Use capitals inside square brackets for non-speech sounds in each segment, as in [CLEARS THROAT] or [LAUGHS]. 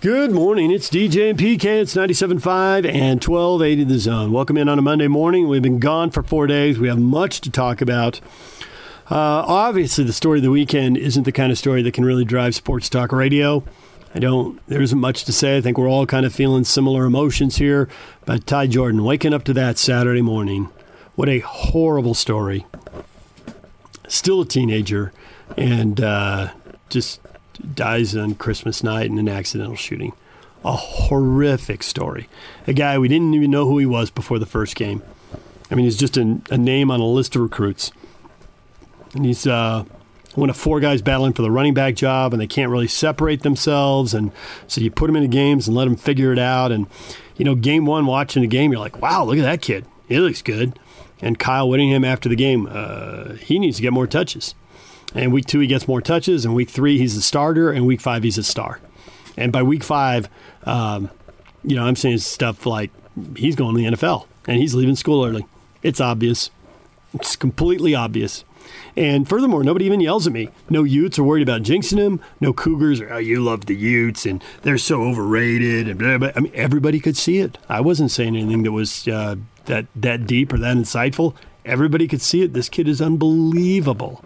Good morning. It's DJ and PK. It's 97.5 and 1280 The Zone. Welcome in on a Monday morning. We've been gone for four days. We have much to talk about. Uh, obviously, the story of the weekend isn't the kind of story that can really drive sports talk radio. I don't, there isn't much to say. I think we're all kind of feeling similar emotions here. But Ty Jordan, waking up to that Saturday morning, what a horrible story. Still a teenager and uh, just dies on Christmas night in an accidental shooting. A horrific story. A guy we didn't even know who he was before the first game. I mean, he's just a, a name on a list of recruits. And he's uh, one of four guys battling for the running back job, and they can't really separate themselves. And so you put them into games and let them figure it out. And, you know, game one, watching the game, you're like, wow, look at that kid. He looks good. And Kyle Whittingham after the game, uh, he needs to get more touches. And week two, he gets more touches. And week three, he's a starter. And week five, he's a star. And by week five, um, you know, I'm saying stuff like he's going to the NFL and he's leaving school early. It's obvious. It's completely obvious. And furthermore, nobody even yells at me. No Utes are worried about jinxing him. No Cougars are, oh, you love the Utes and they're so overrated. And blah, blah. I mean, everybody could see it. I wasn't saying anything that was uh, that that deep or that insightful. Everybody could see it. This kid is unbelievable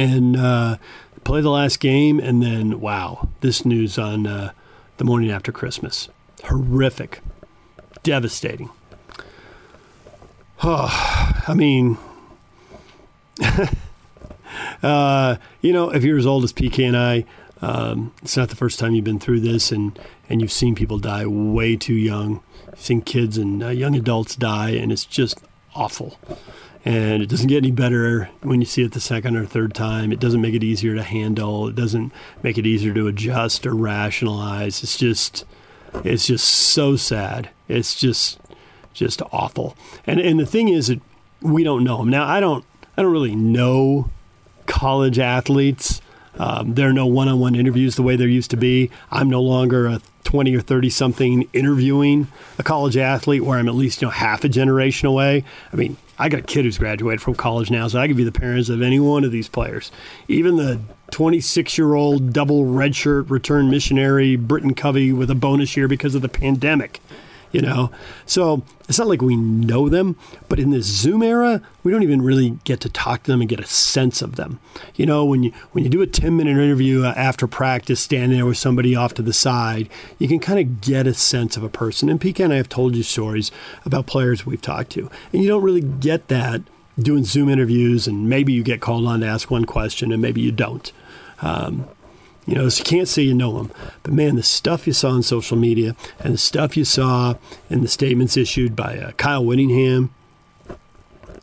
and uh, play the last game, and then wow, this news on uh, the morning after Christmas, horrific, devastating. Oh, [SIGHS] I mean, [LAUGHS] uh, you know, if you're as old as PK and I, um, it's not the first time you've been through this, and and you've seen people die way too young. You've seen kids and uh, young adults die, and it's just awful and it doesn't get any better when you see it the second or third time. It doesn't make it easier to handle. It doesn't make it easier to adjust or rationalize. It's just, it's just so sad. It's just, just awful. And and the thing is that we don't know them now. I don't, I don't really know college athletes. Um, there are no one-on-one interviews the way there used to be. I'm no longer a 20 or 30 something interviewing a college athlete where I'm at least you know half a generation away. I mean, I got a kid who's graduated from college now, so I could be the parents of any one of these players. Even the 26 year old double redshirt return missionary Britton Covey with a bonus year because of the pandemic you know? So it's not like we know them, but in this Zoom era, we don't even really get to talk to them and get a sense of them. You know, when you when you do a 10 minute interview uh, after practice, standing there with somebody off to the side, you can kind of get a sense of a person. And PK and I have told you stories about players we've talked to, and you don't really get that doing Zoom interviews, and maybe you get called on to ask one question, and maybe you don't. Um, you know, you can't say you know them. But man, the stuff you saw on social media and the stuff you saw in the statements issued by uh, Kyle Whittingham,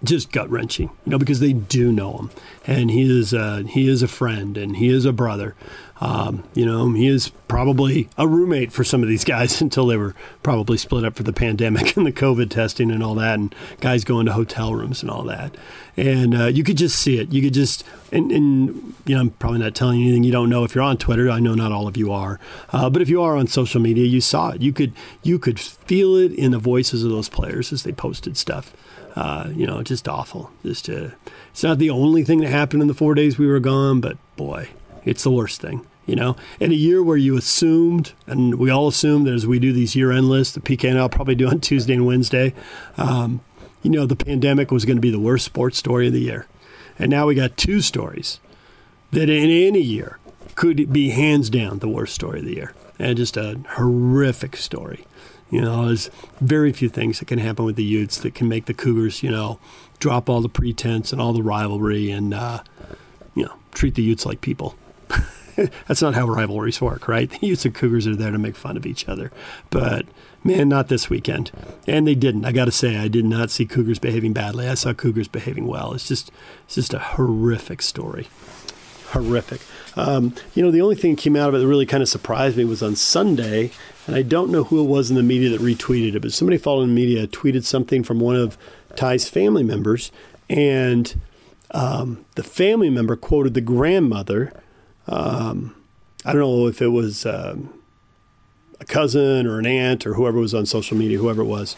just gut wrenching. You know, because they do know him, and he is uh, he is a friend and he is a brother. Um, you know, he is probably a roommate for some of these guys [LAUGHS] until they were probably split up for the pandemic [LAUGHS] and the COVID testing and all that, and guys going to hotel rooms and all that. And uh, you could just see it. You could just, and, and, you know, I'm probably not telling you anything you don't know if you're on Twitter. I know not all of you are, uh, but if you are on social media, you saw it. You could you could feel it in the voices of those players as they posted stuff. Uh, you know, just awful. Just uh, it's not the only thing that happened in the four days we were gone, but boy, it's the worst thing. You know, in a year where you assumed, and we all assumed that as we do these year-end lists, the PK and I'll probably do on [LAUGHS] Tuesday and Wednesday, um, you know, the pandemic was going to be the worst sports story of the year, and now we got two stories that in any year could be hands down the worst story of the year, and just a horrific story. You know, there's very few things that can happen with the Utes that can make the Cougars, you know, drop all the pretense and all the rivalry and, uh, you know, treat the Utes like people. [LAUGHS] That's not how rivalries work, right? The Utes and Cougars are there to make fun of each other. But man, not this weekend. And they didn't. I got to say, I did not see Cougars behaving badly. I saw Cougars behaving well. It's just, it's just a horrific story. Horrific. Um, you know, the only thing that came out of it that really kind of surprised me was on Sunday, and I don't know who it was in the media that retweeted it, but somebody following the media tweeted something from one of Ty's family members, and um, the family member quoted the grandmother um, I don't know if it was um, a cousin or an aunt or whoever was on social media, whoever it was.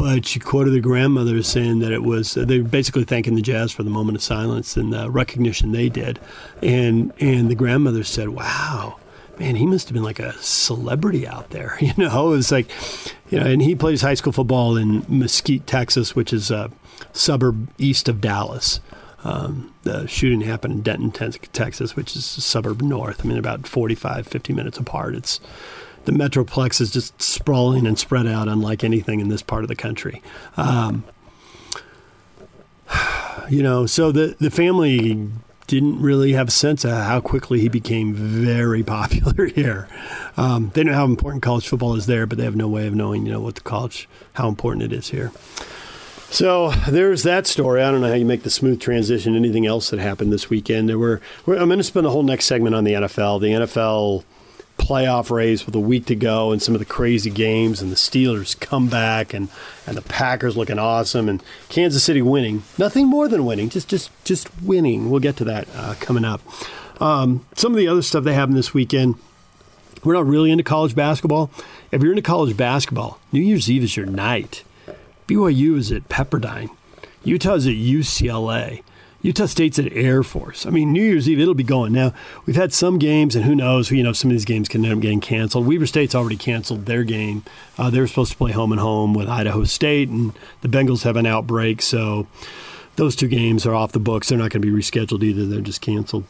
But she quoted the grandmother saying that it was they were basically thanking the Jazz for the moment of silence and the recognition they did, and and the grandmother said, "Wow, man, he must have been like a celebrity out there. [LAUGHS] You know, It's like, you know, and he plays high school football in Mesquite, Texas, which is a suburb east of Dallas. Um, the shooting happened in Denton, Texas, which is a suburb north. I mean, about 45, 50 minutes apart. It's the metroplex is just sprawling and spread out, unlike anything in this part of the country. Um, [SIGHS] you know, so the the family didn't really have a sense of how quickly he became very [LAUGHS] popular here. Um, they know how important college football is there, but they have no way of knowing, you know, what the college, how important it is here. So there's that story. I don't know how you make the smooth transition. Anything else that happened this weekend? There were. I'm going to spend the whole next segment on the NFL. The NFL playoff race with a week to go and some of the crazy games and the Steelers come back and, and the Packers looking awesome and Kansas City winning. Nothing more than winning, just just just winning. We'll get to that uh, coming up. Um, some of the other stuff they have in this weekend. We're not really into college basketball. If you're into college basketball, New Year's Eve is your night. BYU is at Pepperdine. Utah's at UCLA. Utah State's at Air Force. I mean, New Year's Eve, it'll be going. Now, we've had some games, and who knows, you know, some of these games can end up getting canceled. Weber State's already canceled their game. Uh, they were supposed to play home and home with Idaho State, and the Bengals have an outbreak, so those two games are off the books. They're not going to be rescheduled either. They're just canceled.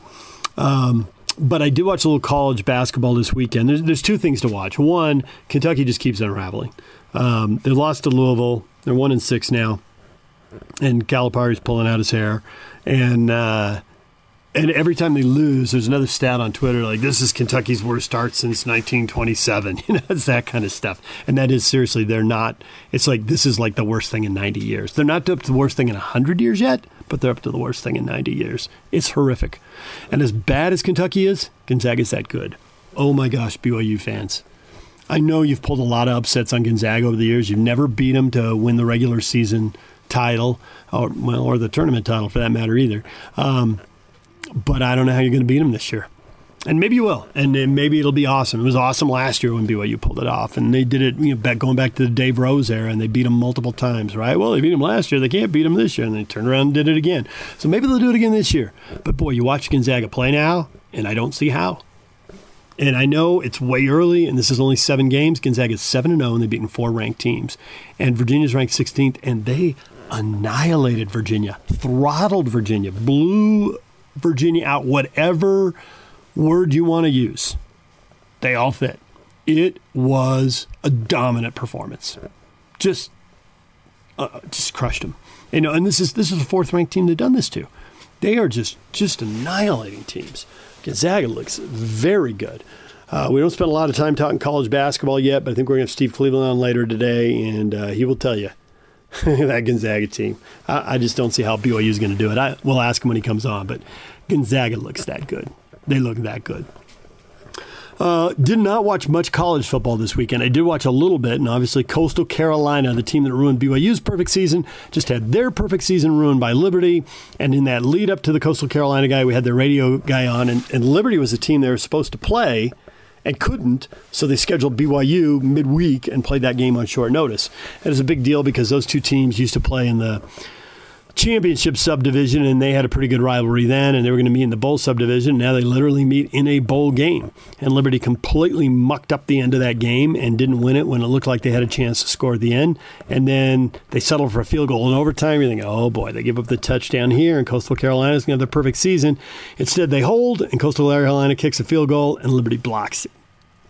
Um, but I did watch a little college basketball this weekend. There's, there's two things to watch. One, Kentucky just keeps unraveling. Um, they lost to Louisville. They're one and six now, and Calipari's pulling out his hair and uh, and every time they lose, there's another stat on Twitter like this is Kentucky's worst start since 1927. [LAUGHS] You know, it's that kind of stuff, and that is seriously they're not. It's like this is like the worst thing in 90 years. They're not up to the worst thing in 100 years yet, but they're up to the worst thing in 90 years. It's horrific, and as bad as Kentucky is, Gonzaga's that good. Oh my gosh, BYU fans. I know you've pulled a lot of upsets on Gonzaga over the years. You've never beat them to win the regular season title, or well, or the tournament title for that matter either. Um, but I don't know how you're going to beat them this year. And maybe you will, and, maybe it'll be awesome. It was awesome last year when BYU pulled it off, and they did it. You know, back, going back to the Dave Rose era, and they beat them multiple times, right? Well, they beat them last year; they can't beat them this year, and they turned around and did it again. So maybe they'll do it again this year. But boy, you watch Gonzaga play now, and I don't see how. And I know it's way early, and this is only seven games. Gonzaga's seven and zero, and they've beaten four ranked teams, and Virginia's ranked 16th, and they annihilated Virginia, throttled Virginia, blew Virginia out, whatever word you want to use. They all fit. It was a dominant performance. Just uh, just crushed them. You know, and this is this is the fourth ranked team they've done this to. They are just just annihilating teams. Gonzaga looks very good. Uh, we don't spend a lot of time talking college basketball yet, but I think we're going to have Steve Cleveland on later today, and uh, he will tell you [LAUGHS] that Gonzaga team. I, I, just don't see how BYU is going to do it. I will ask him when he comes on, but Gonzaga looks that good. They look that good. Uh, did not watch much college football this weekend. I did watch a little bit, and obviously Coastal Carolina, the team that ruined BYU's perfect season, just had their perfect season ruined by Liberty. And in that lead up to the Coastal Carolina guy, we had the radio guy on, and, and Liberty was the team they were supposed to play and couldn't, so they scheduled BYU midweek and played that game on short notice. It was a big deal because those two teams used to play in the championship subdivision and they had a pretty good rivalry then and they were going to meet in the bowl subdivision. Now they literally meet in a bowl game. And liberty completely mucked up the end of that game and didn't win it when it looked like they had a chance to score at the end. And then they settled for a field goal in overtime. You think oh boy they give up the touchdown here and coastal carolina is going to have the perfect season. Instead they hold and coastal carolina kicks a field goal and liberty blocks it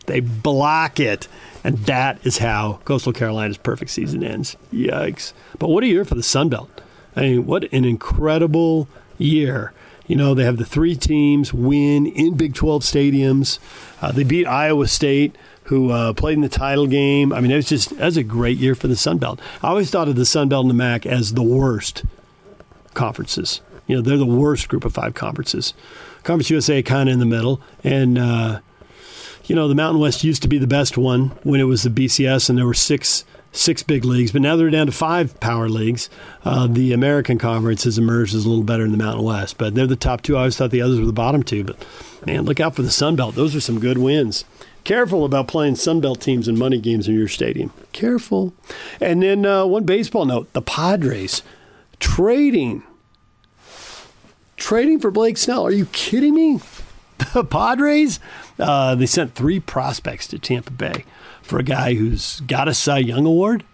they block it. And that is how Coastal Carolina's perfect season ends. Yikes. But what a year for the Sun Belt. I mean, what an incredible year. You know, they have the three teams win in Big 12 stadiums. Uh, they beat Iowa State, who uh, played in the title game. I mean, it was just that was a great year for the Sun Belt. I always thought of the Sun Belt and the MAC as the worst conferences. You know, they're the worst group of five conferences. Conference USA kind of in the middle, and uh, you know, the Mountain West used to be the best one when it was the BCS, and there were six six big leagues, but now they're down to five power leagues. Uh, the American Conference has emerged as a little better in the Mountain West, but they're the top two. I always thought the others were the bottom two, but man, look out for the Sun Belt. Those are some good wins. Careful about playing Sun Belt teams and money games in your stadium. Careful. And then uh, one baseball note: the Padres trading, trading for Blake Snell. Are you kidding me? [LAUGHS] the Padres, uh, they sent three prospects to Tampa Bay for a guy who's got a Cy Young award.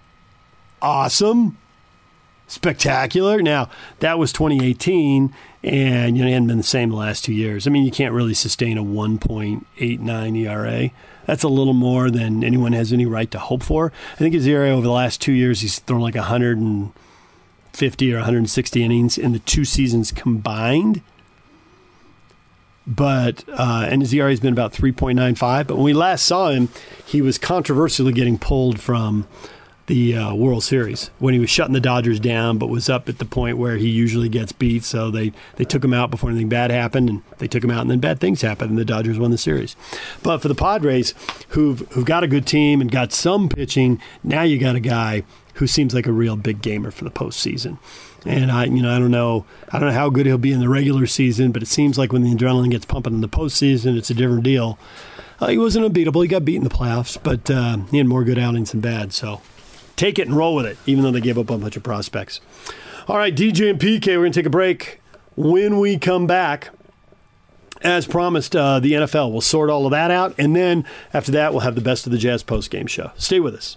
Awesome. Spectacular. Now, that was 2018, and you know, it hadn't been the same the last two years. I mean, you can't really sustain a 1.89 ERA. That's a little more than anyone has any right to hope for. I think his ERA over the last two years, he's thrown like 150 or 160 innings in the two seasons combined but uh, and his ERA has been about 3.95. But when we last saw him, he was controversially getting pulled from the uh, World Series when he was shutting the Dodgers down, but was up at the point where he usually gets beat. So they, they took him out before anything bad happened, and they took him out, and then bad things happened, and the Dodgers won the series. But for the Padres, who've who've got a good team and got some pitching, now you got a guy who seems like a real big gamer for the postseason. And I, you know, I don't know, I don't know how good he'll be in the regular season, but it seems like when the adrenaline gets pumping in the postseason, it's a different deal. Uh, he wasn't unbeatable. He got beat in the playoffs, but uh, he had more good outings than bad. So take it and roll with it, even though they gave up a bunch of prospects. All right, DJ and PK, we're going to take a break. When we come back, as promised, uh, the NFL will sort all of that out, and then after that, we'll have the best of the Jazz post game show. Stay with us.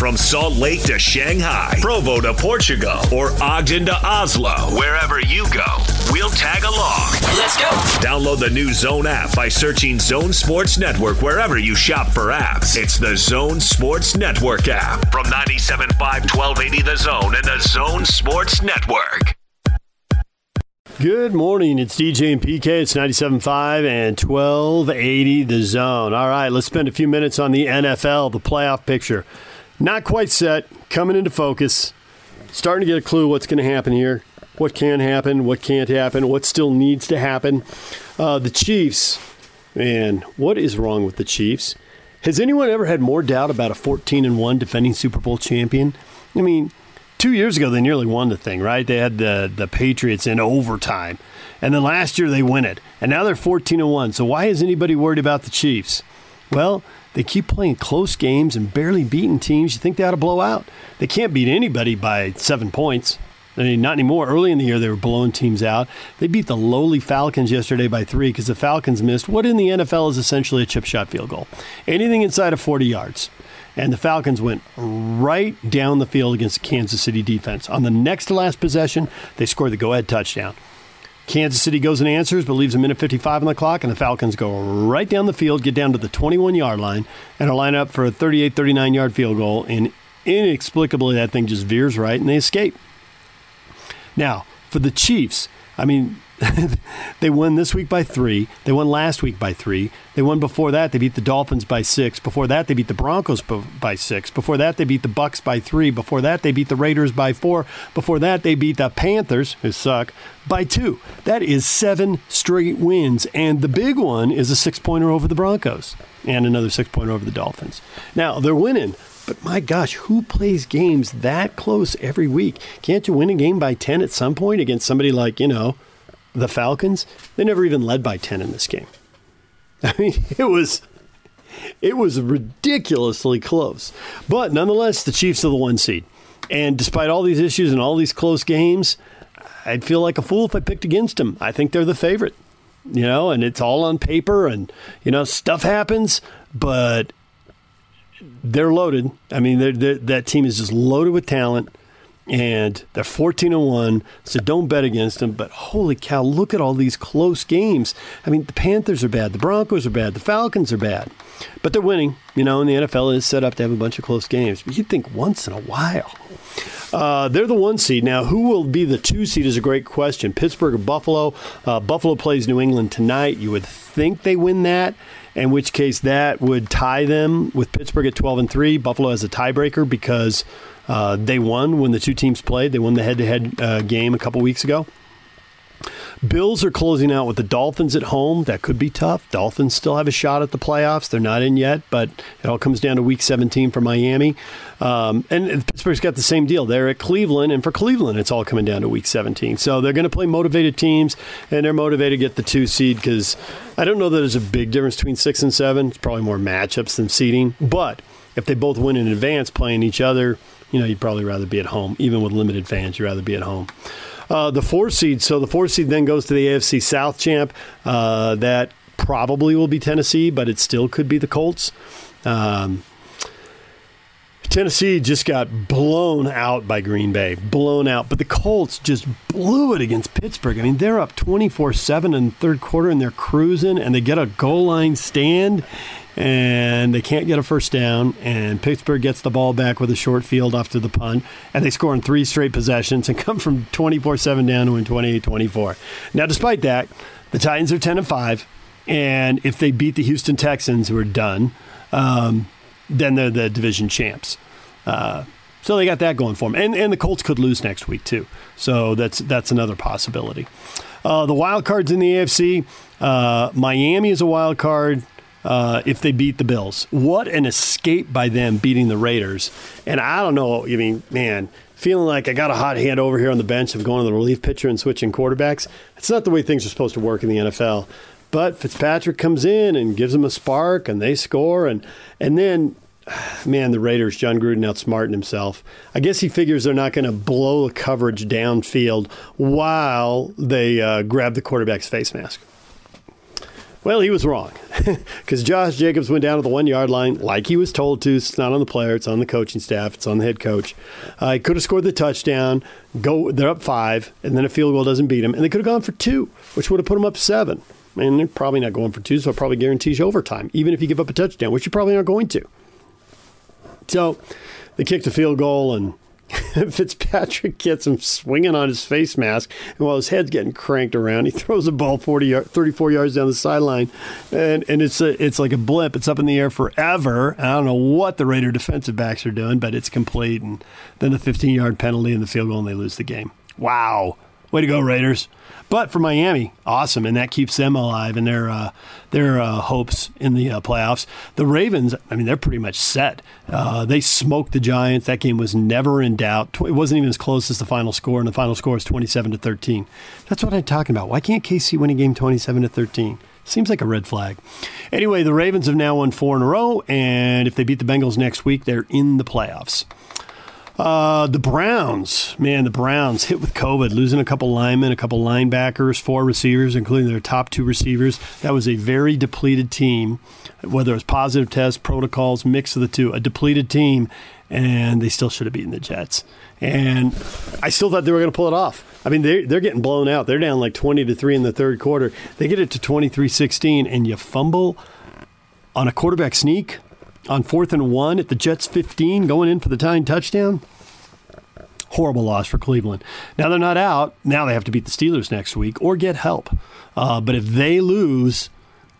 From Salt Lake to Shanghai, Provo to Portugal, or Ogden to Oslo, wherever you go, we'll tag along. Let's go. Download the new Zone app by searching Zone Sports Network wherever you shop for apps. It's the Zone Sports Network app from 97.5 1280 The Zone and the Zone Sports Network. Good morning. It's DJ and PK. It's 97.5 and 1280 The Zone. All right, let's spend a few minutes on the NFL, the playoff picture. Not quite set, coming into focus. Starting to get a clue what's going to happen here, what can happen, what can't happen, what still needs to happen. Uh, the Chiefs, man, what is wrong with the Chiefs? Has anyone ever had more doubt about a 14 and 1 defending Super Bowl champion? I mean, two years ago they nearly won the thing, right? They had the the Patriots in overtime, and then last year they win it, and now they're 14 and 1. So why is anybody worried about the Chiefs? Well, they keep playing close games and barely beating teams you think they ought to blow out. They can't beat anybody by seven points. I mean, not anymore. Early in the year, they were blowing teams out. They beat the lowly Falcons yesterday by three because the Falcons missed what in the NFL is essentially a chip shot field goal. Anything inside of 40 yards. And the Falcons went right down the field against the Kansas City defense. On the next to last possession, they scored the go ahead touchdown. Kansas City goes and answers, but leaves a minute 55 on the clock, and the Falcons go right down the field, get down to the 21 yard line, and are lined up for a 38 39 yard field goal. And inexplicably, that thing just veers right, and they escape. Now, for the Chiefs, I mean, [LAUGHS] they won this week by three. They won last week by three. They won before that. They beat the Dolphins by six. Before that, they beat the Broncos by six. Before that, they beat the Bucs by three. Before that, they beat the Raiders by four. Before that, they beat the Panthers, who suck, by two. That is seven straight wins, and the big one is a six-pointer over the Broncos and another six-pointer over the Dolphins. Now they're winning. But my gosh, who plays games that close every week? Can't you win a game by 10 at some point against somebody like, you know, the Falcons, they never even led by 10 in this game. [LAUGHS] I mean, it was it was ridiculously close. But nonetheless, the Chiefs are the one seed. And despite all these issues and all these close games, I'd feel like a fool if I picked against them. I think they're the favorite. You know, and it's all on paper and you know, stuff happens, but they're loaded. I mean, they're, they're, that team is just loaded with talent and they're 14 and 1 so don't bet against them but holy cow look at all these close games i mean the panthers are bad the broncos are bad the falcons are bad but they're winning you know and the nfl is set up to have a bunch of close games but you'd think once in a while uh, they're the one seed now. Who will be the two seed is a great question. Pittsburgh or Buffalo? Uh, Buffalo plays New England tonight. You would think they win that, in which case that would tie them with Pittsburgh at 12 and three. Buffalo has a tiebreaker because uh, they won when the two teams played. They won the head-to-head uh, game a couple weeks ago. Bills are closing out with the Dolphins at home. That could be tough. Dolphins still have a shot at the playoffs. They're not in yet, but it all comes down to Week 17 for Miami. Um, and Pittsburgh's got the same deal. They're at Cleveland, and for Cleveland, it's all coming down to Week 17. So they're going to play motivated teams, and they're motivated to get the two seed because I don't know that there's a big difference between six and seven. It's probably more matchups than seeding, but if they both win in advance playing each other, you know, you'd probably rather be at home. Even with limited fans, you'd rather be at home. Uh, the four seed, so the four seed then goes to the AFC South champ. Uh, that probably will be Tennessee, but it still could be the Colts. Um, Tennessee just got blown out by Green Bay, blown out. But the Colts just blew it against Pittsburgh. I mean, they're up 24 7 in the third quarter and they're cruising and they get a goal line stand and they can't get a first down. And Pittsburgh gets the ball back with a short field after the punt, and they score in three straight possessions and [LAUGHS] come from 24 7 down to win 28 24. Now, despite that, the Titans are 10 and 5, and if they beat the Houston Texans, who are done, um, then they're the division champs. Uh, so they got that going for them, and and the Colts could lose next week too. So that's that's another possibility. Uh, the wild cards in the AFC, uh, Miami is a wild card uh, if they beat the Bills. What an escape by them beating the Raiders. And I don't know, I mean, man, feeling like I got a hot hand over here on the bench of going to the relief pitcher and switching quarterbacks. It's not the way things are supposed to work in the NFL. But Fitzpatrick comes in and gives them a spark, and they score, and and then [SIGHS] man, the Raiders, Jon Gruden outsmarting himself. I guess he figures they're not going to blow the coverage downfield while they uh, grab the quarterback's face mask. Well, he was wrong [LAUGHS] because Josh Jacobs went down to the one yard line like he was told to. It's not on the player, it's on the coaching staff, it's on the head coach. Uh, he could have scored the touchdown. Go, they're up five, and then a field goal doesn't beat him, and they could have gone for two, which would have put them up seven. And they're probably not going for two, so it probably guarantees you overtime, even if you give up a touchdown, which you probably aren't going to. So they kicked a field goal, and [LAUGHS] Fitzpatrick gets him swinging on his face mask, and while his head's getting cranked around, he [LAUGHS] throws a ball 40, 34 yards down the sideline, and and it's a, it's like a blip. It's up in the air forever. I don't know what the Raider defensive backs are doing, but it's complete. And then the 15 yard penalty and the field goal, and they lose the game. Wow, way to go, Raiders! But for Miami, awesome, and that keeps them alive and their uh, their uh, hopes in the uh, playoffs. The Ravens, I mean, they're pretty much set. Uh, they smoked the Giants. That game was never in doubt. It wasn't even as close as the final score, and the final score is twenty-seven to thirteen. That's what I'm talking about. Why can't KC win a game twenty-seven to thirteen? Seems like a red flag. Anyway, the Ravens have now won four in a row, and if they beat the Bengals next week, they're in the playoffs. Uh, the Browns, man, the Browns hit with COVID, losing a couple linemen, a couple linebackers, four receivers, including their top two receivers. That was a very depleted team, whether it was positive tests, protocols, mix of the two, a depleted team, and they still should have beaten the Jets. And I still thought they were going to pull it off. I mean, they're, they're getting blown out. They're down like 20 to 3 in the third quarter. They get it to 23 16, and you fumble on a quarterback sneak on fourth and one at the Jets 15, going in for the tying touchdown. Horrible loss for Cleveland. Now they're not out. Now they have to beat the Steelers next week or get help. Uh, but if they lose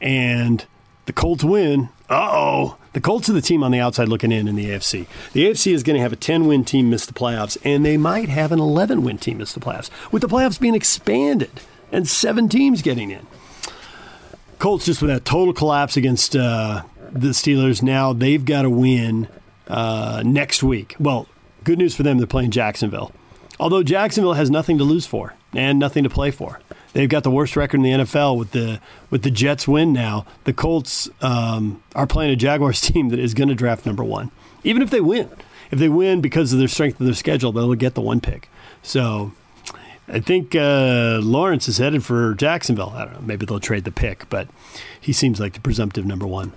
and the Colts win, uh oh, the Colts are the team on the outside looking in in the AFC. The AFC is going to have a 10 win team miss the playoffs, and they might have an 11 win team miss the playoffs, with the playoffs being expanded and seven teams getting in. Colts just with that total collapse against uh, the Steelers now they've got to win uh, next week. Well, good news for them, they're playing Jacksonville. Although Jacksonville has nothing to lose for and nothing to play for. They've got the worst record in the NFL with the with the Jets win now. The Colts um, are playing a Jaguars [LAUGHS] team that is going to draft number one, even if they win. If they win because of their strength of their schedule, they'll get the one pick. So I think uh, Lawrence is headed for Jacksonville. I don't know. Maybe they'll trade the pick, but he seems like the presumptive number one.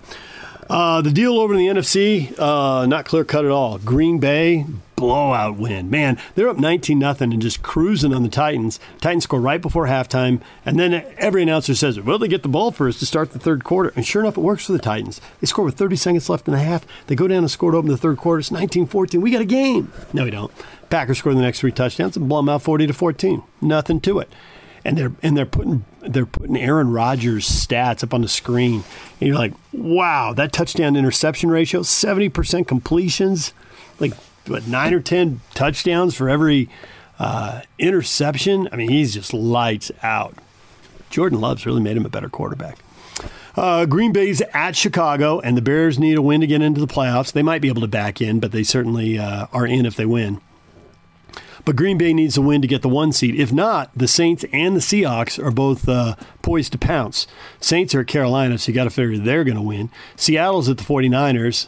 Uh, the deal over in the NFC, uh, not clear cut at all. Green Bay, blowout win. Man, they're up 19 nothing and just cruising on the Titans. Titans score right before halftime, and then every announcer says, Well, they get the ball first to start the third quarter. And sure enough, it works for the Titans. They score with 30 seconds left in the half. They go down and score to open the third quarter. It's 19 14. We got a game. No, we don't. Packers score the next three touchdowns and blow them out 40 to 14. Nothing to it and they're and they're putting they're putting Aaron Rodgers stats up on the screen, and you're like, wow, that touchdown interception ratio, seventy percent completions, like what nine or ten touchdowns for every uh, interception. I mean, he's just lights out. Jordan Love's really made him a better quarterback. Uh, Green Bay's at Chicago, and the Bears need a win to get into the playoffs. They might be able to back in, but they certainly uh, are in if they win. But Green Bay needs a win to get the one seed. If not, the Saints and the Seahawks are both uh, poised to pounce. Saints are at Carolina, so you got to figure they're going to win. Seattle's at the 49ers.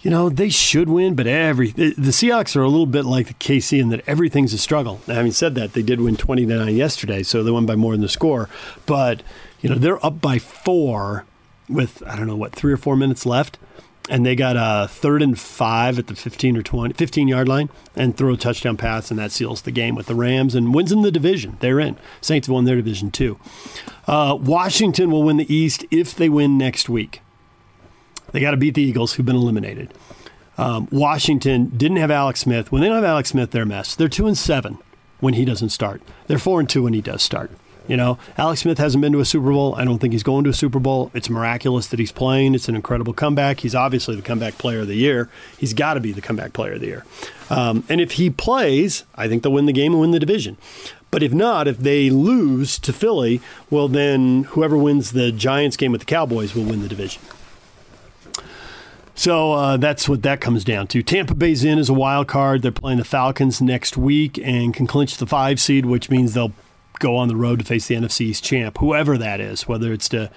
You know, they should win, but every the, the Seahawks are a little bit like the KC in that everything's a struggle. Now, having said that, they did win 20 to 9 yesterday, so they won by more than the score. But, you know, they're up by four with, I don't know, what, three or four minutes left and they got a third and five at the 15 or 20, 15 yard line and throw a touchdown pass, and that seals the game with the Rams and wins in the division. They're in. Saints won their division too. Uh, Washington will win the East if they win next week. They got to beat the Eagles, who've been eliminated. Um, Washington didn't have Alex Smith. When they don't have Alex Smith, they're a mess. They're two and seven when he doesn't start. They're four and two when he does start. You know, Alex Smith hasn't been to a Super Bowl. I don't think he's going to a Super Bowl. It's miraculous that he's playing. It's an incredible comeback. He's obviously the comeback player of the year. He's got to be the comeback player of the year. Um, and if he plays, I think they'll win the game and win the division. But if not, if they lose to Philly, well, then whoever wins the Giants game with the Cowboys will win the division. So uh, that's what that comes down to. Tampa Bay's in as a wild card. They're playing the Falcons next week and can clinch the five seed, which means they'll go on the road to face the NFC East champ, whoever that is, whether it's to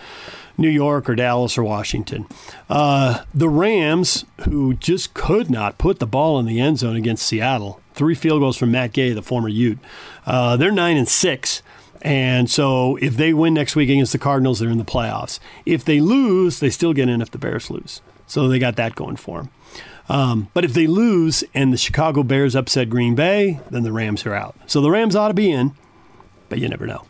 New York or Dallas or Washington. Uh, the Rams, who just could not put the ball in the end zone against Seattle, three field goals from Matt Gay, the former Ute. Uh, they're nine and six. And so if they win next week against the Cardinals, they're in the playoffs. If they lose, they still get in if the Bears lose. So they got that going for them. Um, but if they lose and the Chicago Bears upset Green Bay, then the Rams are out. So the Rams ought to be in but you never know.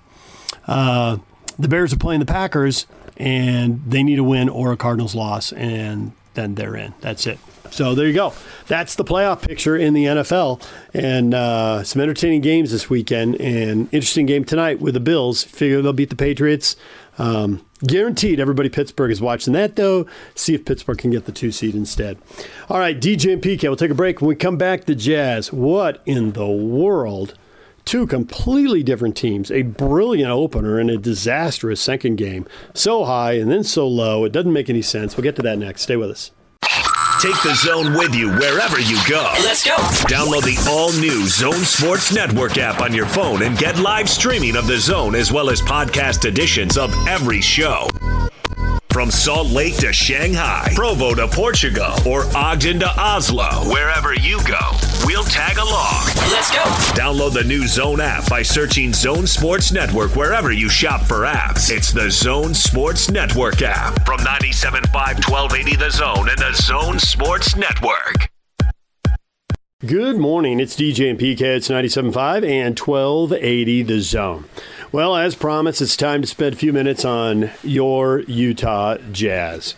Uh, the Bears are playing the Packers, and they need a win or a Cardinals loss, and then they're in. That's it. So there you go. That's the playoff picture in the NFL, and uh, some entertaining games this weekend, and interesting game tonight with the Bills. Figure they'll beat the Patriots. Um, guaranteed, everybody Pittsburgh is watching that though. See if Pittsburgh can get the two seed instead. All right, DJ and PK. We'll take a break. When we come back, the Jazz. What in the world? Two completely different teams, a brilliant opener and a disastrous second game. So high and then so low, it doesn't make any sense. We'll get to that next. Stay with us. Take the zone with you wherever you go. Let's go. Download the all new Zone Sports Network app on your phone and get live streaming of the zone as well as podcast editions of every show. From Salt Lake to Shanghai, Provo to Portugal, or Ogden to Oslo, wherever you go, we'll tag along. Let's go. Download the new Zone app by searching Zone Sports Network wherever you shop for apps. It's the Zone Sports Network app from 97.5 1280 The Zone and the Zone Sports Network. Good morning. It's DJ and PK. It's 97.5 and 1280 The Zone. Well, as promised, it's time to spend a few minutes on your Utah Jazz.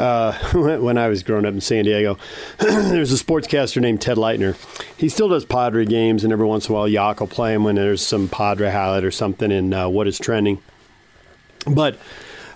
Uh, [LAUGHS] when I was growing up in San Diego, [CLEARS THROAT] there was a sportscaster named Ted Leitner. He still does Padre games, and every once in a while, Yak will play him when there's some Padre highlight or something in uh, what is trending. But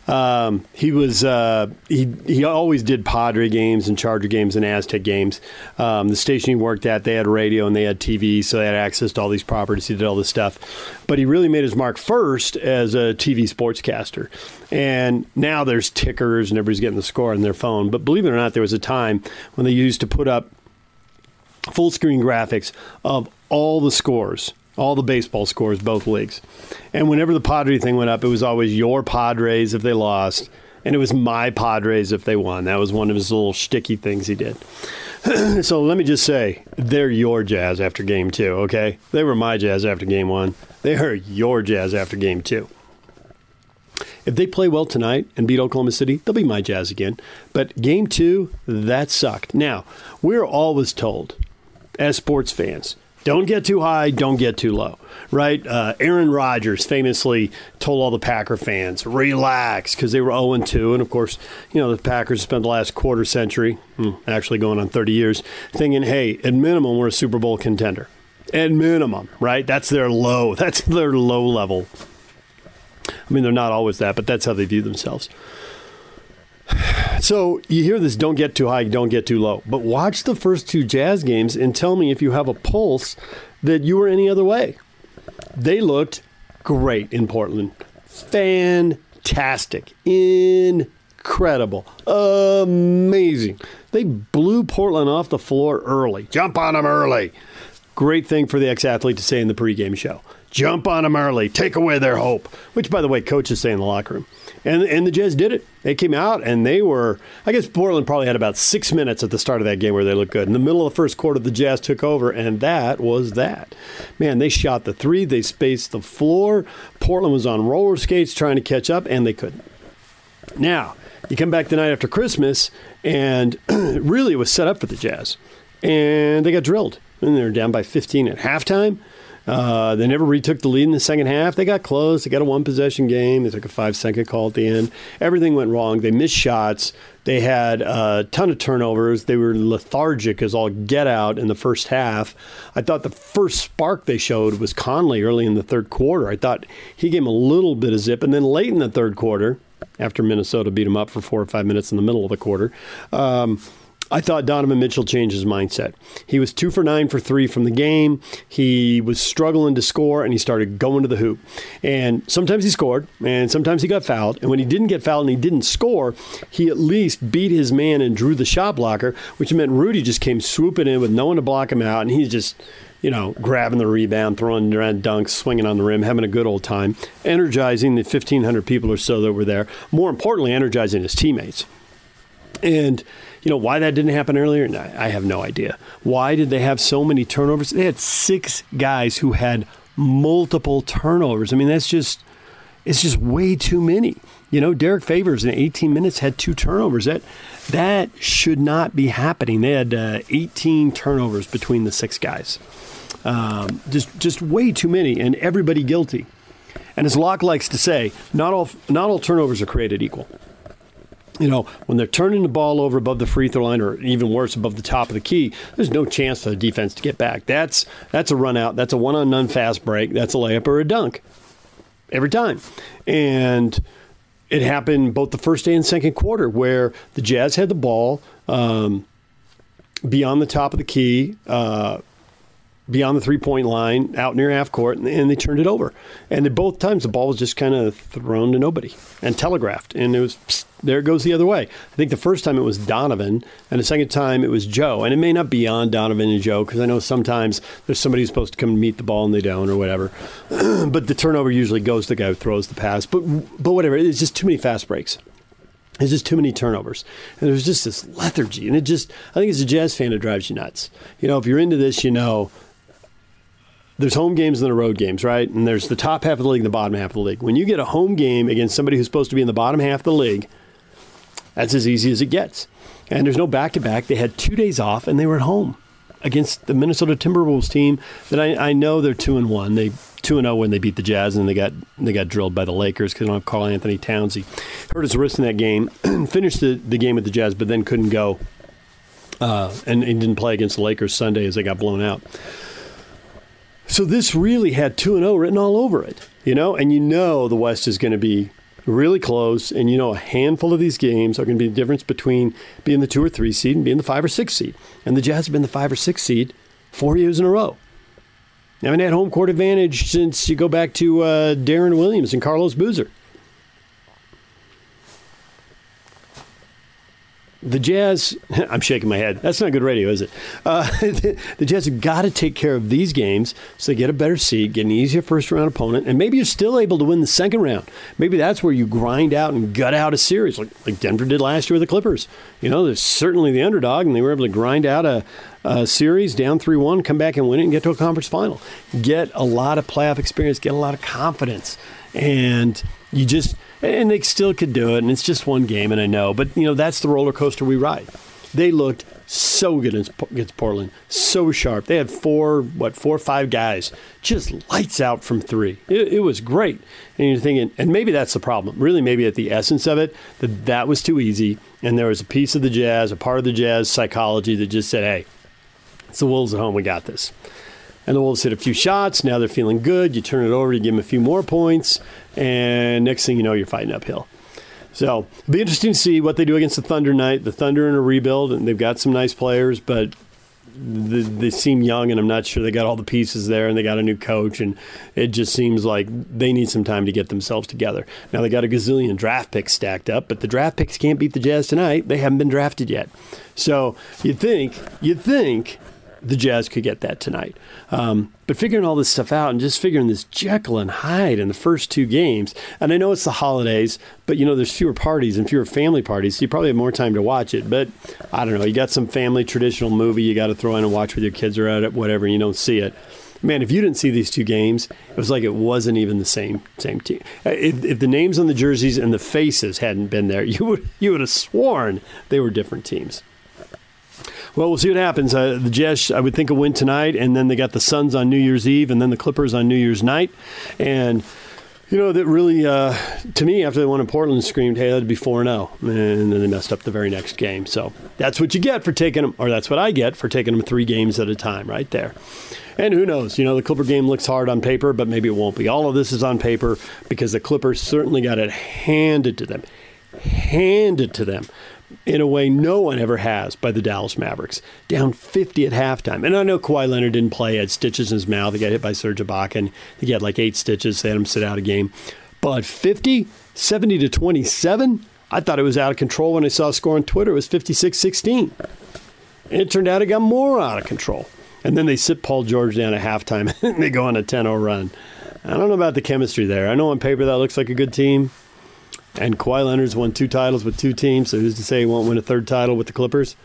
um, he was uh, he he always did Padre games and Charger games and Aztec games. Um, the station he worked at, they had radio and they had TV, so they had access to all these properties. He did all this stuff, but he really made his mark first as a TV sportscaster. And now there's tickers and everybody's getting the score on their phone. But believe it or not, there was a time when they used to put up full screen graphics of all the scores all the baseball scores, both leagues. And whenever the Padre thing went up, it was always your Padres if they lost, and it was my Padres if they won. That was one of his little sticky things he did. [CLEARS THROAT] so let me just say, they're your Jazz after game two, okay? They were my Jazz after game one. They are your Jazz after game two. If they play well tonight and beat Oklahoma City, they'll be my Jazz again. But game two, that sucked. Now, we're always told, as sports fans, don't get too high, don't get too low, right? Uh, Aaron Rodgers famously told all the Packer fans, relax, because they were 0 2. And of course, you know, the Packers spent the last quarter century, hmm, actually going on 30 years, thinking, hey, at minimum, we're a Super Bowl contender. At minimum, right? That's their low. [LAUGHS] That's their low level. I mean, they're not always that, but that's how they view themselves. So you hear this don't get too high, don't get too low. But watch the first two Jazz games and tell me if you have a pulse that you were any other way. They looked great in Portland. fantastic, incredible, amazing. They blew Portland off the floor early. Jump on them early. Great thing for the ex athlete to say in the pregame show. Jump on them early. Take away their hope. Which, by the way, coaches say in the locker room. And, and the Jazz did it. They came out and they were, I guess Portland probably had about six minutes at the start of that game where they looked good. In the middle of the first quarter, the Jazz took over, and that was that. Man, they shot the three, they spaced the floor. Portland was on roller skates trying to catch up, and they couldn't. Now, you come back the night after Christmas, and [CLEARS THROAT] really it was set up for the Jazz. And they got drilled. And they were down by 15 at halftime. Uh, they never retook the lead in the second half. They got close. They got a one possession game. They took a five second call at the end. Everything went wrong. They missed shots. They had a ton of turnovers. They were lethargic as all get out in the first half. I thought the first spark they showed was Conley early in the third quarter. I thought he gave them a little bit of zip. And then late in the third quarter, after Minnesota beat him up for four or five minutes in the middle of the quarter, um, I thought Donovan Mitchell changed his mindset. He was two for nine for three from the game. He was struggling to score, and he started going to the hoop. And sometimes he scored, and sometimes he got fouled. And when he didn't get fouled and he didn't score, he at least beat his man and drew the shot blocker, which meant Rudy just came swooping in with no one to block him out, and he's just you know, grabbing the rebound, throwing around dunks, swinging on the rim, having a good old time, energizing the 1,500 people or so that were there. More importantly, energizing his teammates. And you know why that didn't happen earlier? I have no idea. Why did they have so many turnovers? They had six guys who had multiple turnovers. I mean, that's just it's just way too many. You know, Derrick Favors in 18 minutes had two turnovers. That that should not be happening. They had uh, 18 turnovers between the six guys. Um, just just way too many, and everybody guilty. And as Locke likes to say, not all not all turnovers are created equal you know, when they're turning the ball over above the free throw line, or even worse, above the top of the key, there's no chance for the defense to get back. That's that's a run out. That's a one on none fast break. That's a layup or a dunk every time. And it happened both the first day and second quarter, where the Jazz had the ball um, beyond the top of the key. Uh, beyond the three point line, out near half court, and, and they turned it over. And both times, the ball was just kind of thrown to nobody and telegraphed. And it was, psst, there it goes the other way. I think the first time it was Donovan, and the second time it was Joe. And it may not be on Donovan and Joe, because I know sometimes there's somebody who's supposed to come meet the ball and they don't, or whatever. [CLEARS THROAT] but the turnover usually goes to the guy who throws the pass. But, but whatever, it's just too many fast breaks. There's just too many turnovers. And there's just this lethargy. And it just, I think as a Jazz fan, it drives you nuts. You know, if you're into this, you know there's home games and the road games, right? And there's the top half of the league and the bottom half of the league. When you get a home game against somebody who's supposed to be in the bottom half of the league, that's as easy as it gets. And there's no back to back. They had two days off and they were at home against the Minnesota Timberwolves team that I, I know they're two and one. They two and zero oh when they beat the Jazz and they got they got drilled by the Lakers because they don't have Karl-Anthony Towns. He hurt his wrist in that game, [CLEARS THROAT] finished the, the game with the Jazz, but then couldn't go uh, and, and didn't play against the Lakers Sunday as they got blown out. So this really had 2 and 0 written all over it, you know, and you know the West is going to be really close, and you know a handful of these games are going to be the difference between being the two or three seed and being the five or six seed. And the Jazz have been the five or six seed four years in a row. They haven't had home court advantage since you go back to uh, Deron Williams and Carlos Boozer. The Jazz, [LAUGHS] I'm shaking my head. That's not good radio, is it? Uh, the, [LAUGHS] the, Jazz have got to take care of these games so they get a better seed, get an easier first round opponent, and maybe you're still able to win the second round. Maybe that's where you grind out and gut out a series like, like Denver did last year with the Clippers. You know, they're certainly the underdog, and they were able to grind out a, a series down 3 1, come back and win it, and get to a conference final. Get a lot of playoff experience, get a lot of confidence. And you just and they still could do it, and it's just one game, and I know, but you know that's the roller coaster we ride. They looked so good against Portland, so sharp. They had four, what, four or five guys, just lights out from three. It, it was great, and you're thinking, and maybe that's the problem. Really, maybe at the essence of it, that that was too easy, and there was a piece of the Jazz, a part of the Jazz psychology that just said, "Hey, it's the Wolves at home. We got this." And the Wolves hit a few shots. Now they're feeling good. You turn it over, you give them a few more points, and next thing you know, you're fighting uphill. So it'll be interesting to see what they do against the Thunder night. The Thunder in a rebuild, and they've got some nice players, but they, they, seem young, and I'm not sure they got all the pieces there, and they got a new coach, and it just seems like they need some time to get themselves together. Now they got a gazillion draft picks stacked up, but the draft picks can't beat the Jazz tonight. They haven't been drafted yet, so you think you think the Jazz could get that tonight. Um, but figuring all this stuff out and just figuring this Jekyll and Hyde in the first two games, and I know it's the holidays, but you know there's fewer parties and fewer family parties, so you probably have more time to watch it. But I don't know, you got some family traditional movie you got to throw in and watch with your kids or whatever, you don't see it. Man, if you didn't see these two games, it was like it wasn't even the same same team. If, if the names on the jerseys and the faces hadn't been there, [LAUGHS] you would you would have sworn they were different teams. Well, we'll see what happens. Uh, the Jazz, I would think, will win tonight, and then they got the Suns on New Year's Eve, and then the Clippers on New Year's night. And you know that really, uh, to me, after they won in Portland, screamed, "Hey, that'd be four and zero," oh. and then they messed up the very next game. So that's what you get for taking them, or that's what I get for taking them three games at a time, right there. And who knows? You know, the Clipper game looks hard on paper, but maybe it won't be. All of this is on paper because the Clippers certainly got it handed to them, handed to them in a way no one ever has by the Dallas Mavericks. Down 50 at halftime. And I know Kawhi Leonard didn't play, had stitches in his mouth. He got hit by Serge Ibaka, he had like eight stitches. They had him sit out a game. But 50, 70 to 27, I thought it was out of control when I saw a score on Twitter. It was 56 16. It turned out it got more out of control. And then they sit Paul George down at halftime [LAUGHS] and they go on a 10 0 run. I don't know about the chemistry there. I know on paper that looks like a good team. And Kawhi Leonard's won two titles with two teams, so who's to say he won't win a third title with the Clippers?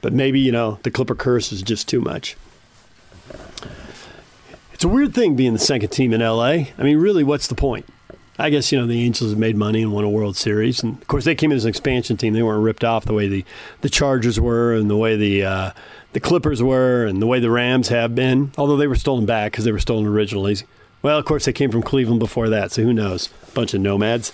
But maybe, you know, the Clipper curse is just too much. It's a weird thing being the second team in LA. I mean, really, what's the point? I guess, you know, the Angels have made money and won a World Series. And, of course, they came in as an expansion team. They weren't ripped off the way the, the Chargers were and the way the, uh, the Clippers were and the way the Rams have been, although they were stolen back because they were stolen originally. Well, of course, they came from Cleveland before that, so who knows? Bunch of nomads.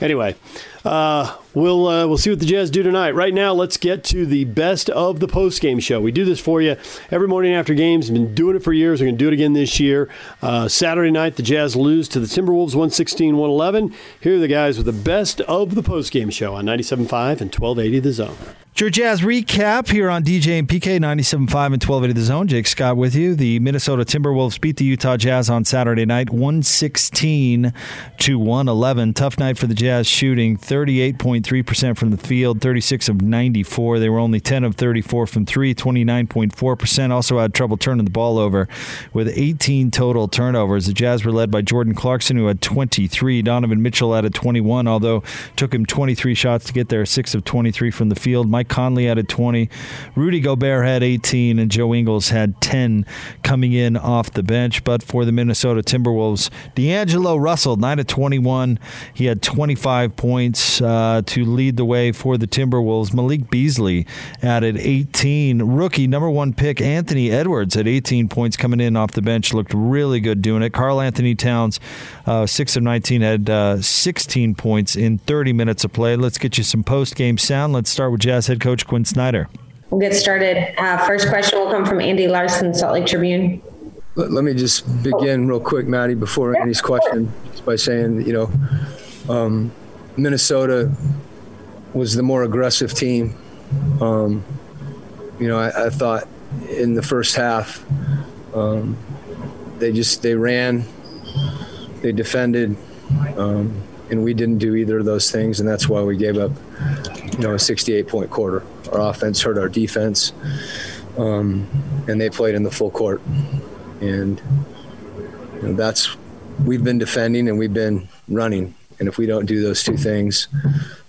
Anyway, uh, we'll uh, we'll see what the Jazz do tonight. Right now, let's get to the best of the post game show. We do this for you every morning after games. We've been doing it for years. We're going to do it again this year. Uh, Saturday night, the Jazz lose to the Timberwolves 116 111. Here are the guys with the best of the post game show on 97.5 and 1280 The Zone. Your Jazz recap here on DJ and PK 97.5 and 1280 The Zone. Jake Scott with you. The Minnesota Timberwolves beat the Utah Jazz on Saturday night 116 to 111. Tough night for the Jazz shooting 38.3% from the field, 36 of 94. They were only 10 of 34 from three, 29.4%. Also had trouble turning the ball over with 18 total turnovers. The Jazz were led by Jordan Clarkson, who had 23. Donovan Mitchell added 21, although took him 23 shots to get there, 6 of 23 from the field. Mike Mike Conley added 20. Rudy Gobert had 18, and Joe Ingles had 10 coming in off the bench. But for the Minnesota Timberwolves, D'Angelo Russell, 9 of 21. He had 25 points uh, to lead the way for the Timberwolves. Malik Beasley added 18. Rookie number one pick Anthony Edwards had 18 points coming in off the bench. Looked really good doing it. Karl-Anthony Towns, uh, 6 of 19, had uh, 16 points in 30 minutes of play. Let's get you some post game sound. Let's start with Jazz head coach Quin Snyder. We'll get started. Uh, first question will come from Andy Larsen, Salt Lake Tribune. Let, let me just begin real quick, Maddie, before Andy's question, by saying, you know, um, Minnesota was the more aggressive team. Um, you know, I, I, thought in the first half, um, they just they ran, they defended, um, and we didn't do either of those things, and that's why we gave up, you know, a 68 point quarter. Our offense hurt our defense, um, and they played in the full court, and you know, that's we've been defending and we've been running, and if we don't do those two things,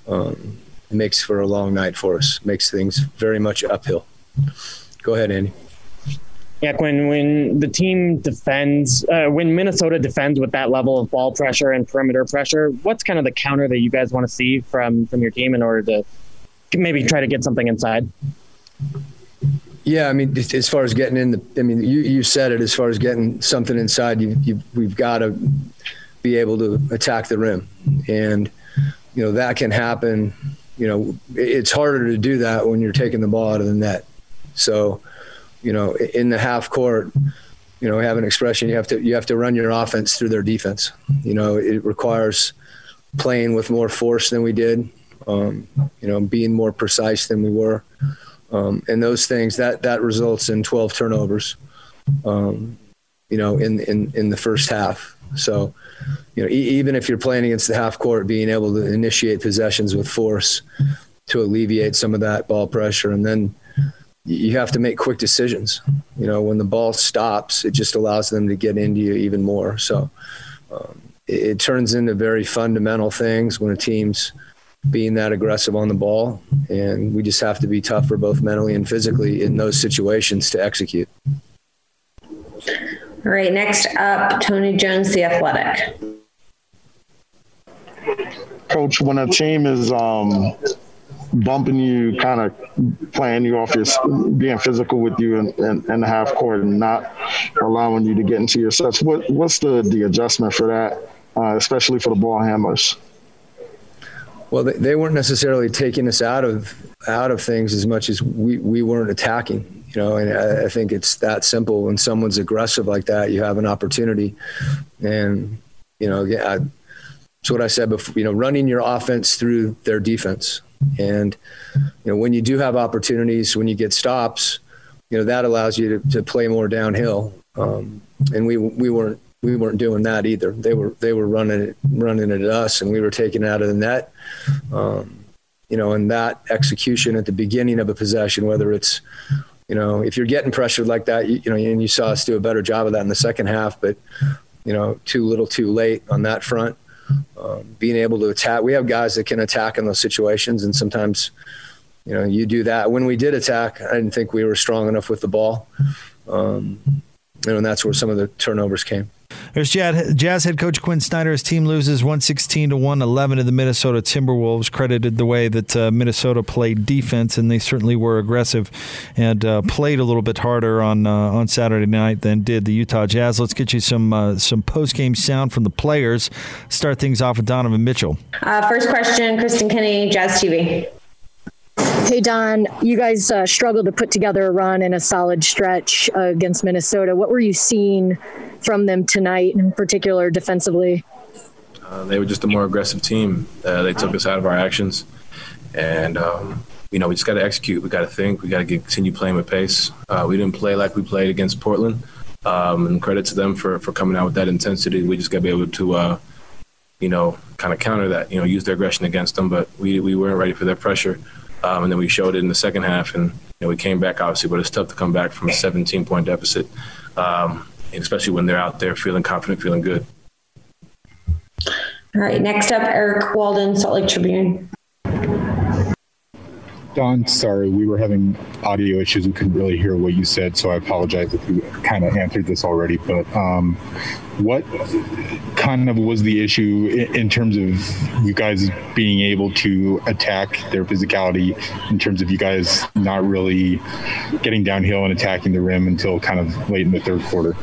um, it makes for a long night for us. Makes things very much uphill. Go ahead, Andy. Yeah, when when the team defends, uh, when Minnesota defends with that level of ball pressure and perimeter pressure, what's kind of the counter that you guys want to see from from your team in order to maybe try to get something inside? Yeah, I mean, as far as getting in the, I mean, you you said it. As far as getting something inside, you, you we've got to be able to attack the rim, and you know that can happen. You know, it's harder to do that when you're taking the ball out of the net. So you know, in the half court, you know, we have an expression. You have to you have to run your offense through their defense. You know, it requires playing with more force than we did. Um, you know, being more precise than we were. Um, and those things that that results in 12 turnovers, um, you know, in in in the first half. So, you know, e- even if you're playing against the half court, being able to initiate possessions with force to alleviate some of that ball pressure, and then you have to make quick decisions. You know, when the ball stops, it just allows them to get into you even more. So, um, it, it turns into very fundamental things when a team's being that aggressive on the ball. And we just have to be tougher, both mentally and physically, in those situations to execute. All right, next up, Tony Jones, The Athletic. Coach, when a team is um, bumping you, kind of playing you off your, being physical with you in, in, in, the half court and not allowing you to get into your sets, what, what's the, the adjustment for that, uh, especially for the ball handlers? Well, they, they weren't necessarily taking us out of out of things as much as we, we weren't attacking. You know, and I, I think it's that simple. When someone's aggressive like that, you have an opportunity, and you know, yeah, it's what I said before. You know, running your offense through their defense, and you know, when you do have opportunities, when you get stops, you know, that allows you to, to play more downhill. Um, and we we weren't we weren't doing that either. They were they were running running it at us, and we were taking it out of the net. Um, you know, and that execution at the beginning of a possession, whether it's you know, if you're getting pressured like that, you, you, know, and you saw us do a better job of that in the second half, but you know, too little, too late on that front. Um, being able to attack, we have guys that can attack in those situations, and sometimes, you know, you do that. When we did attack, I didn't think we were strong enough with the ball, um, and that's where some of the turnovers came. There's Jazz head coach Quin Snyder. His team loses 116 to 111 to the Minnesota Timberwolves. Credited the way that uh, Minnesota played defense, and they certainly were aggressive and uh, played a little bit harder on uh, on Saturday night than did the Utah Jazz. Let's get you some uh, some post game sound from the players. Start things off with Donovan Mitchell. Uh, first question, Kristen Kenny, Jazz TV. Hey, Don, you guys uh, struggled to put together a run and a solid stretch uh, against Minnesota. What were you seeing from them tonight, in particular defensively? Uh, they were just a more aggressive team. Uh, they took us out of our actions. And, um, you know, we just got to execute. We got to think. We got to continue playing with pace. Uh, we didn't play like we played against Portland. Um, and credit to them for, for coming out with that intensity. We just got to be able to, uh, you know, kind of counter that, you know, use their aggression against them. But we, we weren't ready for their pressure. Um, and then we showed it in the second half, and you know, we came back obviously, but it's tough to come back from a 17 point deficit, um, especially when they're out there feeling confident, feeling good. All right, next up, Eric Walden, Salt Lake Tribune. Don, sorry, we were having audio issues. We couldn't really hear what you said, so I apologize if you kind of answered this already. But um, what kind of was the issue in terms of you guys being able to attack their physicality, in terms of you guys not really getting downhill and attacking the rim until kind of late in the third quarter?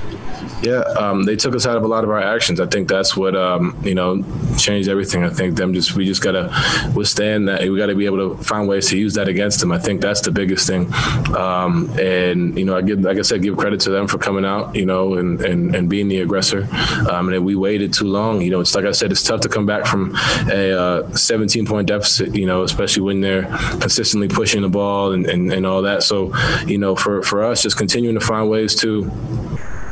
Yeah, um, they took us out of a lot of our actions. I think that's what um, you know changed everything. I think them just we just gotta withstand that. We got to be able to find ways to use that against them. I think that's the biggest thing. Um, and you know, I give like I said, give credit to them for coming out. You know, and and, and being the aggressor. Um, and we waited too long. You know, it's like I said, it's tough to come back from a uh, 17 point deficit. You know, especially when they're consistently pushing the ball and, and, and all that. So, you know, for for us, just continuing to find ways to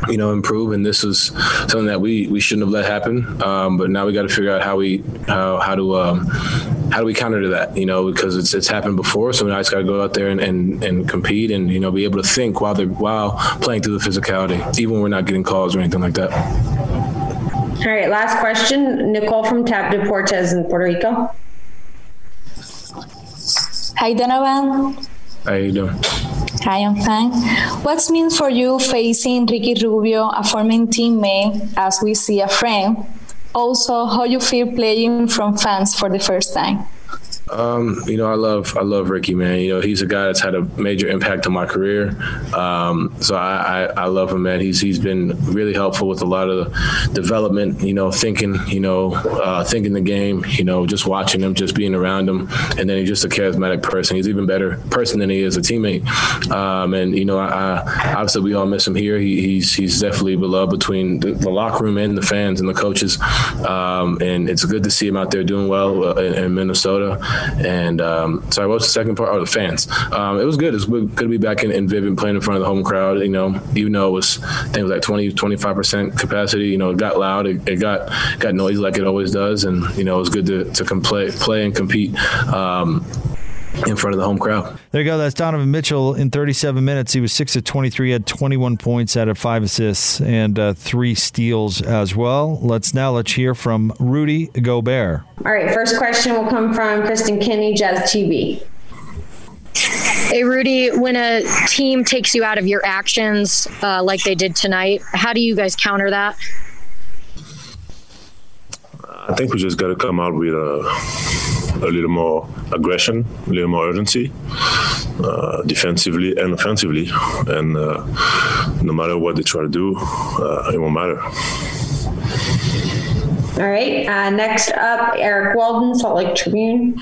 you know, improve. And this is something that we, we shouldn't have let happen. Um, but now we got to figure out how we how how to um, how do we counter to that? You know, because it's it's happened before. So now I just got to go out there and, and, and compete and you know be able to think while they're while playing through the physicality, even when we're not getting calls or anything like that. All right, last question, Nicole from Tap Deportes in Puerto Rico. Hi, Donovan. How you doing? Hi, I'm fine. What's mean for you facing Ricky Rubio, a former teammate, as we see a friend? Also, how you feel playing from fans for the first time? Um, you know, I love I love Ricky, man. You know, he's a guy that's had a major impact on my career. Um, so I, I, I, love him, man. He's he's been really helpful with a lot of development. You know, thinking, you know, uh, thinking the game. You know, just watching him, just being around him, and then he's just a charismatic person. He's even better person than he is a teammate. Um, and you know, I, I, obviously we all miss him here. He, he's he's definitely beloved between the, the, locker room and the fans and the coaches. Um, and it's good to see him out there doing well uh, in, in Minnesota. And um, sorry, what was the second part? Oh, the fans. Um, it was good. It's good to be back in, in Vivint playing in front of the home crowd. You know, even though it was, I think it was like 20, 25 percent capacity. You know, it got loud. It, it, got got noisy like it always does, and you know, it was good to to play play and compete. Um, in front of the home crowd. There you go. That's Donovan Mitchell in 37 minutes. He was 6 of 23, had 21 points out of 5 assists and uh, 3 steals as well. Let's now let's hear from Rudy Gobert. All right, first question will come from Kristen Kinney, Jazz TV. Hey, Rudy, when a team takes you out of your actions uh, like they did tonight, how do you guys counter that? I think we just got to come out with a, a, little more aggression, a little more urgency, uh, defensively and offensively. And uh, no matter what they try to do, uh, it won't matter. All right. Uh, next up, Eric Walden, Salt Lake Tribune.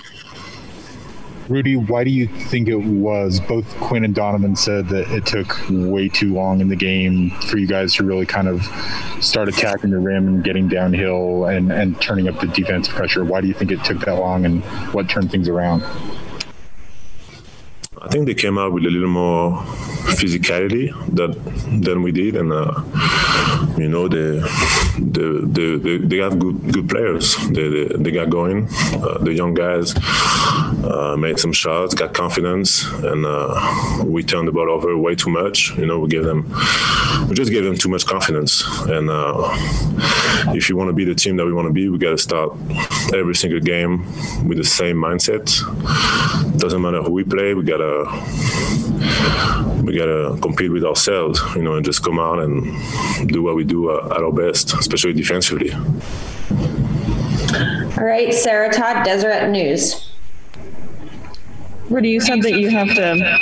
Rudy, why do you think it was? Both Quin and Donovan said that it took way too long in the game for you guys to really kind of start attacking the rim and getting downhill and, and turning up the defense pressure. Why do you think it took that long and what turned things around? I think they came out with a little more physicality that than we did, and uh, you know they they, they they, have good good players. They they, they got going. Uh, the young guys uh, made some shots, got confidence, and uh, we turned the ball over way too much. You know, we gave them we just gave them too much confidence. And uh, if you want to be the team that we want to be, we got to start every single game with the same mindset. Doesn't matter who we play, we gotta we gotta compete with ourselves, you know, and just come out and do what we do uh, at our best, especially defensively. All right, Sarah Todd, Deseret News. Rudy, you said that you have to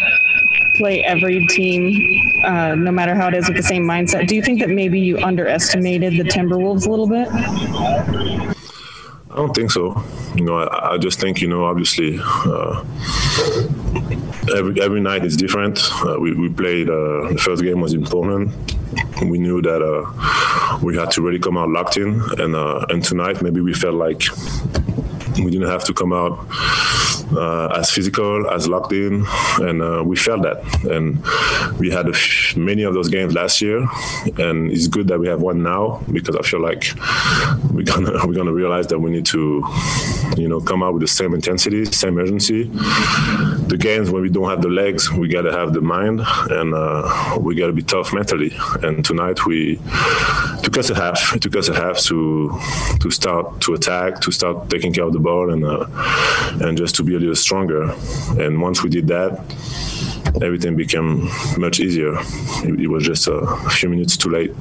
play every team, uh, no matter how it is, with the same mindset. Do you think that maybe you underestimated the Timberwolves a little bit? I don't think so. You know, I, I just think you know, obviously, uh, every every night is different. Uh, we we played uh, the first game was in Portland. We knew that uh, we had to really come out locked in, and uh, and tonight maybe we felt like we didn't have to come out uh, as physical, as locked in, and uh, we felt that. And we had many of those games last year, and it's good that we have one now because I feel like we're gonna [LAUGHS] we're gonna realize that we need to, you know, come out with the same intensity, same urgency. The games when we don't have the legs, we gotta have the mind, and uh, we gotta be tough mentally. And tonight we took us a half. It took us a half to to start to attack, to start taking care of the ball, and uh, and just to be a little stronger. And once we did that, everything became much easier. It, it was just a, a few minutes too late.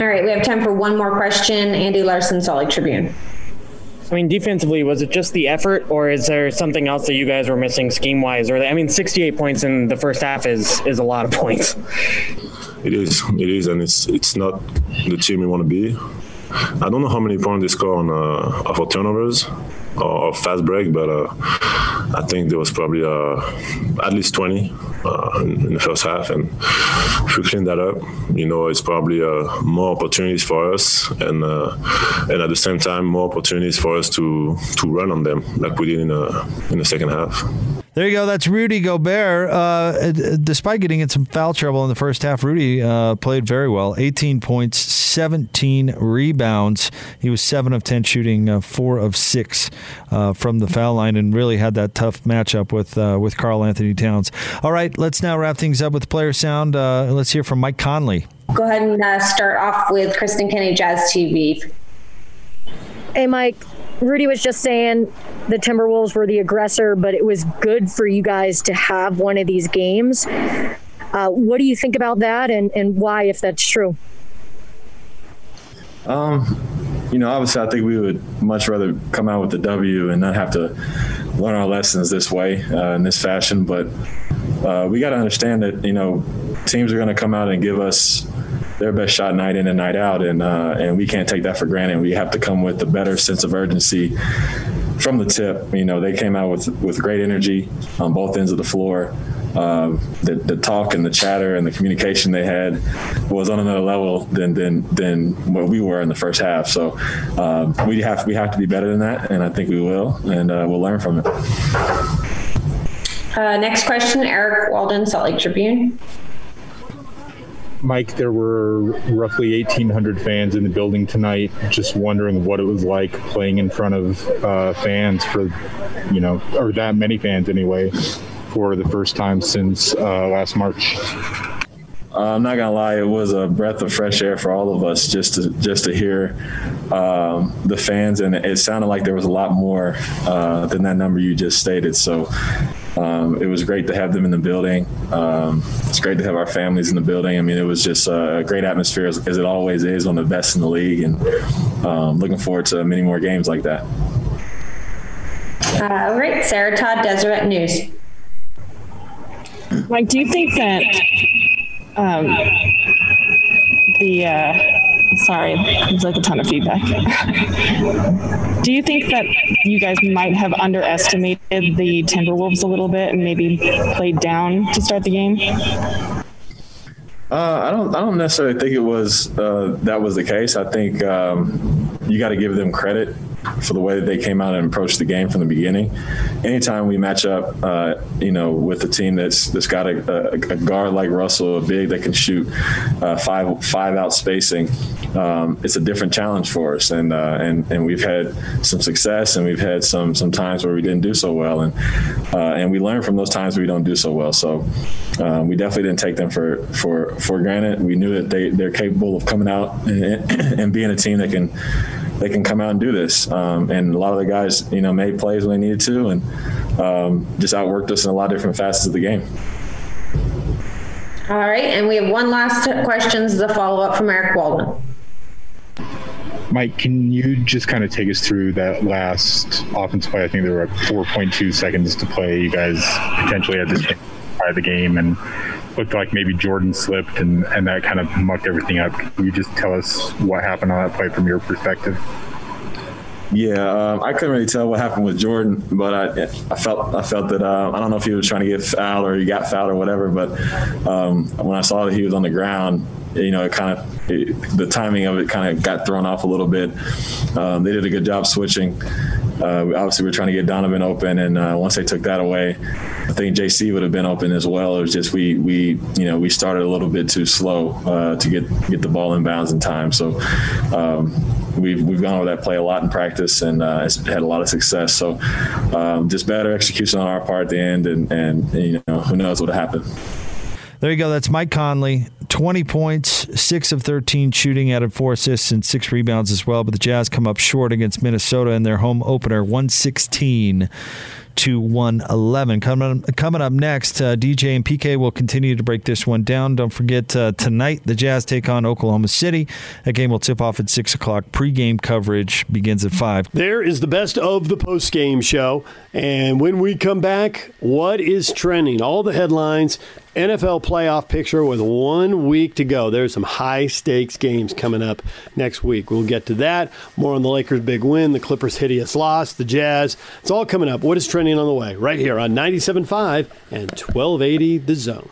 All right, we have time for one more question. Andy Larsen, Salt Lake Tribune. I mean, defensively, was it just the effort, or is there something else that you guys were missing scheme wise? Or I mean, 68 points in the first half is is a lot of points. [LAUGHS] It is, it is, and it's it's not the team we want to be. I don't know how many points they score on uh, of turnovers or, fast break, but uh, I think there was probably uh, at least 20 uh, in, the first half. And if we clean that up, you know, it's probably uh, more opportunities for us, and uh, and at the same time, more opportunities for us to to run on them like we did in the in the second half. There you go. That's Rudy Gobert. Uh, despite getting in some foul trouble in the first half, Rudy uh, played very well. 18 points, 17 rebounds. He was 7 of 10 shooting, uh, 4 of 6 uh, from the foul line, and really had that tough matchup with uh, with Karl-Anthony Towns. All right, let's now wrap things up with player sound. Uh, let's hear from Mike Conley. Go ahead and start off with Kristen Kenny, Jazz TV. Hey, Mike. Rudy was just saying the Timberwolves were the aggressor, but it was good for you guys to have one of these games. Uh, what do you think about that, and, and why, if that's true? Um, you know, obviously, I think we would much rather come out with the W and not have to learn our lessons this way, uh, in this fashion. But uh, we got to understand that you know teams are going to come out and give us their best shot night in and night out, and uh, and we can't take that for granted. We have to come with a better sense of urgency from the tip. You know, they came out with with great energy on both ends of the floor. Uh, the, the talk and the chatter and the communication they had was on another level than than than what we were in the first half. So um, we have we have to be better than that, and I think we will, and uh, we'll learn from it. Uh, next question, Eric Walden, Salt Lake Tribune. Mike, there were roughly 1,800 fans in the building tonight. Just wondering what it was like playing in front of uh, fans for, you know, or that many fans anyway, for the first time since uh, last March. Uh, I'm not gonna lie, it was a breath of fresh air for all of us just to just to hear um, the fans, and it sounded like there was a lot more uh, than that number you just stated. So um, it was great to have them in the building. Um, it's great to have our families in the building. I mean, it was just a great atmosphere as, as it always is, one of the best in the league, and um, looking forward to many more games like that. Uh, all right, Sarah Todd, Deseret News. Mike, do you think that um, the uh, sorry, there's like a ton of feedback. [LAUGHS] do you think that you guys might have underestimated the Timberwolves a little bit and maybe played down to start the game? Uh, I don't. I don't necessarily think it was uh, that was the case. I think um, you got to give them credit for the way that they came out and approached the game from the beginning. Anytime we match up, uh, you know, with a team that's that's got a, a, a, guard like Russell, a big that can shoot uh, five five out spacing, um, it's a different challenge for us. And uh, and and we've had some success, and we've had some some times where we didn't do so well, and uh, and we learn from those times we don't do so well. So um, we definitely didn't take them for for for granted. We knew that they they're capable of coming out and, and being a team that can they can come out and do this. Um, and a lot of the guys, you know, made plays when they needed to, and um, just outworked us in a lot of different facets of the game. All right, and we have one last question. This is a follow up from Eric Walden. Mike, can you just kind of take us through that last offense play? I think there were 4.2 seconds to play. You guys potentially had this by the game, and looked like maybe Jordan slipped and, and that kind of mucked everything up. Can you just tell us what happened on that play from your perspective? Yeah, um, I couldn't really tell what happened with Jordan, but I, I felt I felt that uh, I don't know if he was trying to get fouled or he got fouled or whatever. But um, when I saw that he was on the ground, you know, it kind of it, the timing of it kind of got thrown off a little bit. Um, they did a good job switching. Uh, obviously, we are trying to get Donovan open, and uh, once they took that away, I think JC would have been open as well. It was just we we you know we started a little bit too slow uh, to get get the ball in bounds in time. So. Um, we've, we've gone over that play a lot in practice and uh, it's had a lot of success. So um, just better execution on our part at the end, and, and, and you know who knows what happened. There you go. That's Mike Conley. 20 points, 6 of 13 shooting, added 4 assists and 6 rebounds as well. But the Jazz come up short against Minnesota in their home opener, 116 to 111. Coming, coming up next, uh, DJ and PK will continue to break this one down. Don't forget, uh, tonight the Jazz take on Oklahoma City. That game will tip off at 6 o'clock. Pre-game coverage begins at 5. There is the best of the post-game show. And when we come back, what is trending? All the headlines NFL playoff picture with one week to go. There's some high stakes games coming up next week. We'll get to that. More on the Lakers' big win, the Clippers' hideous loss, the Jazz. It's all coming up. What is trending on the way? Right here on 97.5 and 1280 The Zone.